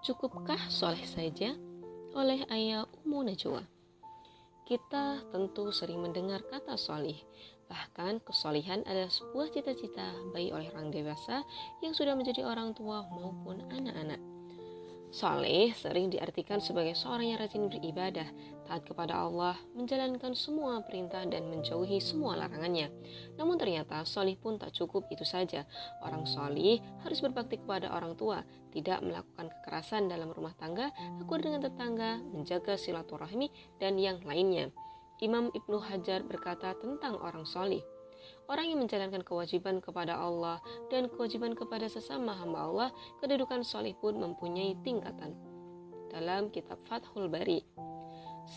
Cukupkah soleh saja? Oleh Ayah Umu Najwa. Kita tentu sering mendengar kata solih. Bahkan kesolihan adalah sebuah cita-cita baik oleh orang dewasa yang sudah menjadi orang tua maupun anak-anak. Soleh sering diartikan sebagai seorang yang rajin beribadah, taat kepada Allah, menjalankan semua perintah dan menjauhi semua larangannya. Namun ternyata solih pun tak cukup itu saja. Orang solih harus berbakti kepada orang tua, tidak melakukan kekerasan dalam rumah tangga, akur dengan tetangga, menjaga silaturahmi, dan yang lainnya. Imam Ibnu Hajar berkata tentang orang solih. Orang yang menjalankan kewajiban kepada Allah dan kewajiban kepada sesama hamba Allah, kedudukan solih pun mempunyai tingkatan. Dalam kitab Fathul Bari,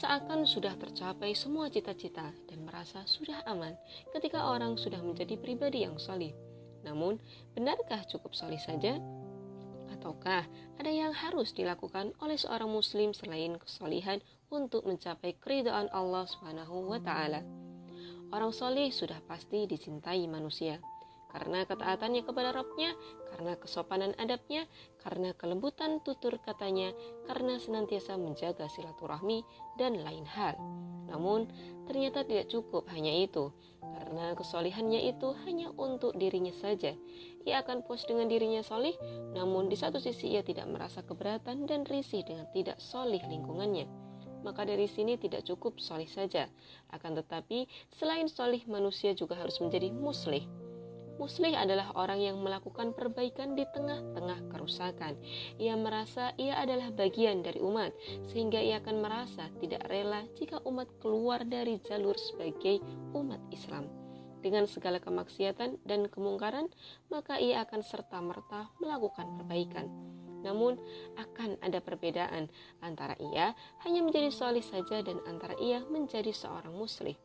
seakan sudah tercapai semua cita-cita dan merasa sudah aman ketika orang sudah menjadi pribadi yang solih. Namun, benarkah cukup solih saja? Ataukah ada yang harus dilakukan oleh seorang muslim selain kesolihan untuk mencapai keridhaan Allah Subhanahu wa taala? Orang soleh sudah pasti dicintai manusia karena ketaatannya kepada Rabbnya, karena kesopanan adabnya, karena kelembutan tutur katanya, karena senantiasa menjaga silaturahmi, dan lain hal. Namun, ternyata tidak cukup hanya itu, karena kesolihannya itu hanya untuk dirinya saja. Ia akan puas dengan dirinya solih, namun di satu sisi ia tidak merasa keberatan dan risih dengan tidak solih lingkungannya maka dari sini tidak cukup solih saja. Akan tetapi, selain solih, manusia juga harus menjadi muslih. Muslih adalah orang yang melakukan perbaikan di tengah-tengah kerusakan. Ia merasa ia adalah bagian dari umat, sehingga ia akan merasa tidak rela jika umat keluar dari jalur sebagai umat Islam. Dengan segala kemaksiatan dan kemungkaran, maka ia akan serta-merta melakukan perbaikan. Namun akan ada perbedaan antara ia hanya menjadi solih saja dan antara ia menjadi seorang muslim.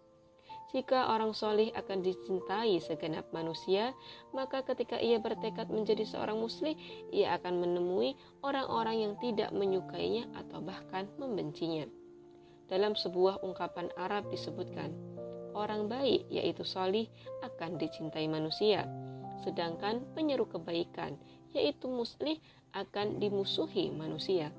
Jika orang solih akan dicintai segenap manusia, maka ketika ia bertekad menjadi seorang muslim, ia akan menemui orang-orang yang tidak menyukainya atau bahkan membencinya. Dalam sebuah ungkapan Arab disebutkan, orang baik yaitu solih akan dicintai manusia, sedangkan penyeru kebaikan yaitu muslih akan dimusuhi manusia.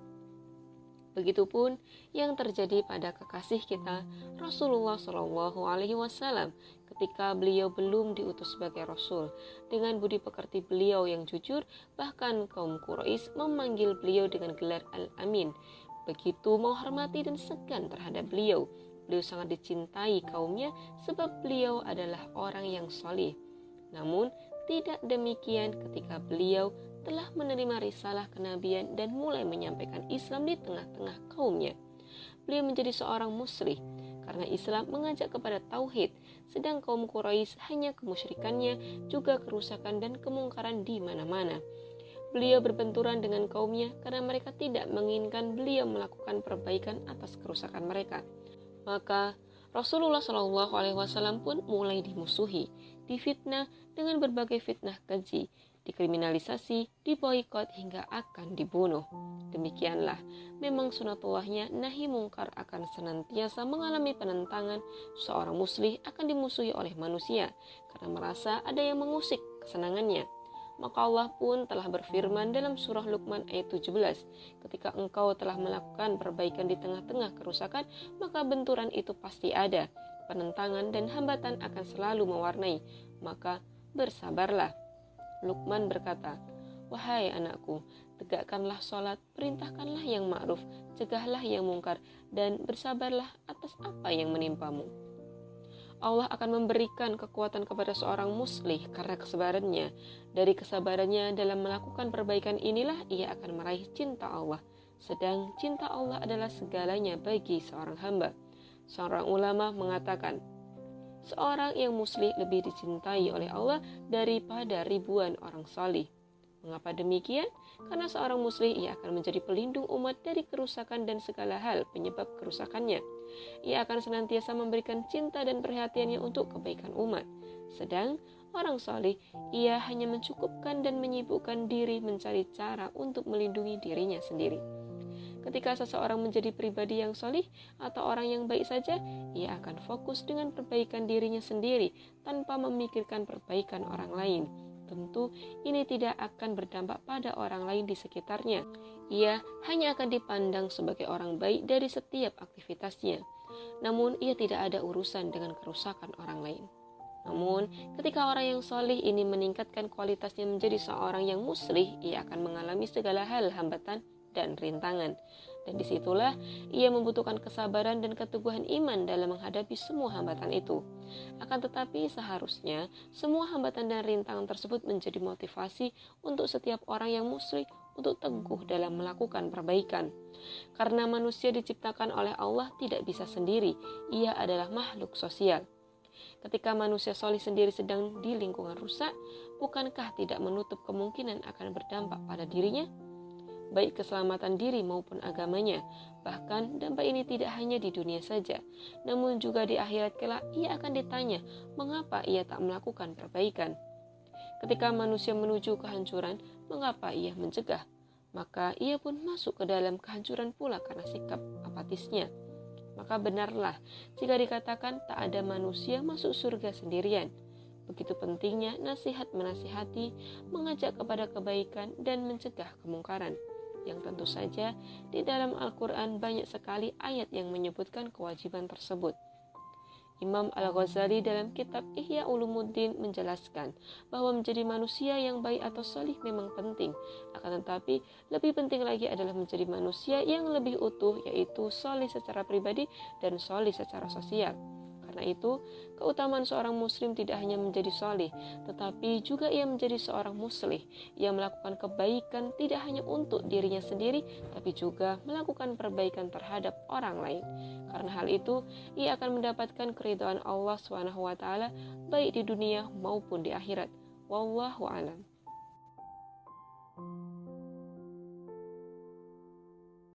Begitupun yang terjadi pada kekasih kita Rasulullah Shallallahu Alaihi Wasallam ketika beliau belum diutus sebagai rasul. Dengan budi pekerti beliau yang jujur, bahkan kaum Quraisy memanggil beliau dengan gelar Al-Amin. Begitu menghormati dan segan terhadap beliau. Beliau sangat dicintai kaumnya sebab beliau adalah orang yang solih. Namun, tidak demikian ketika beliau telah menerima risalah kenabian dan mulai menyampaikan Islam di tengah-tengah kaumnya. Beliau menjadi seorang muslim karena Islam mengajak kepada tauhid, sedang kaum Quraisy hanya kemusyrikannya, juga kerusakan dan kemungkaran di mana-mana. Beliau berbenturan dengan kaumnya karena mereka tidak menginginkan beliau melakukan perbaikan atas kerusakan mereka. Maka Rasulullah Shallallahu Alaihi Wasallam pun mulai dimusuhi, difitnah dengan berbagai fitnah keji, dikriminalisasi, diboikot hingga akan dibunuh. Demikianlah, memang sunatullahnya nahi mungkar akan senantiasa mengalami penentangan. Seorang muslim akan dimusuhi oleh manusia karena merasa ada yang mengusik kesenangannya. Maka Allah pun telah berfirman dalam surah Luqman ayat 17, ketika engkau telah melakukan perbaikan di tengah-tengah kerusakan, maka benturan itu pasti ada. Penentangan dan hambatan akan selalu mewarnai, maka bersabarlah. Lukman berkata, Wahai anakku, tegakkanlah sholat, perintahkanlah yang ma'ruf, cegahlah yang mungkar, dan bersabarlah atas apa yang menimpamu. Allah akan memberikan kekuatan kepada seorang muslih karena kesabarannya. Dari kesabarannya dalam melakukan perbaikan inilah ia akan meraih cinta Allah. Sedang cinta Allah adalah segalanya bagi seorang hamba. Seorang ulama mengatakan, seorang yang muslim lebih dicintai oleh Allah daripada ribuan orang salih. Mengapa demikian? Karena seorang muslim ia akan menjadi pelindung umat dari kerusakan dan segala hal penyebab kerusakannya. Ia akan senantiasa memberikan cinta dan perhatiannya untuk kebaikan umat. Sedang orang salih, ia hanya mencukupkan dan menyibukkan diri mencari cara untuk melindungi dirinya sendiri. Ketika seseorang menjadi pribadi yang solih atau orang yang baik saja, ia akan fokus dengan perbaikan dirinya sendiri tanpa memikirkan perbaikan orang lain. tentu ini tidak akan berdampak pada orang lain di sekitarnya. Ia hanya akan dipandang sebagai orang baik dari setiap aktivitasnya. Namun, ia tidak ada urusan dengan kerusakan orang lain. Namun, ketika orang yang solih ini meningkatkan kualitasnya menjadi seorang yang muslih, ia akan mengalami segala hal hambatan dan rintangan. Dan di situlah ia membutuhkan kesabaran dan keteguhan iman dalam menghadapi semua hambatan itu. Akan tetapi seharusnya semua hambatan dan rintangan tersebut menjadi motivasi untuk setiap orang yang muslim untuk teguh dalam melakukan perbaikan. Karena manusia diciptakan oleh Allah tidak bisa sendiri, ia adalah makhluk sosial. Ketika manusia solih sendiri sedang di lingkungan rusak, bukankah tidak menutup kemungkinan akan berdampak pada dirinya? Baik keselamatan diri maupun agamanya. Bahkan dampak ini tidak hanya di dunia saja, namun juga di akhirat kelak ia akan ditanya mengapa ia tak melakukan perbaikan. Ketika manusia menuju kehancuran, mengapa ia mencegah? Maka ia pun masuk ke dalam kehancuran pula karena sikap apatisnya. Maka benarlah jika dikatakan tak ada manusia masuk surga sendirian. Begitu pentingnya nasihat menasihati, mengajak kepada kebaikan dan mencegah kemungkaran yang tentu saja di dalam Al-Quran banyak sekali ayat yang menyebutkan kewajiban tersebut. Imam Al-Ghazali dalam kitab Ihya Ulumuddin menjelaskan bahwa menjadi manusia yang baik atau solih memang penting. Akan tetapi, lebih penting lagi adalah menjadi manusia yang lebih utuh, yaitu solih secara pribadi dan solih secara sosial. Karena itu, keutamaan seorang muslim tidak hanya menjadi soleh, tetapi juga ia menjadi seorang muslih. Ia melakukan kebaikan tidak hanya untuk dirinya sendiri, tapi juga melakukan perbaikan terhadap orang lain. Karena hal itu, ia akan mendapatkan keridhaan Allah SWT baik di dunia maupun di akhirat. Wallahu alam.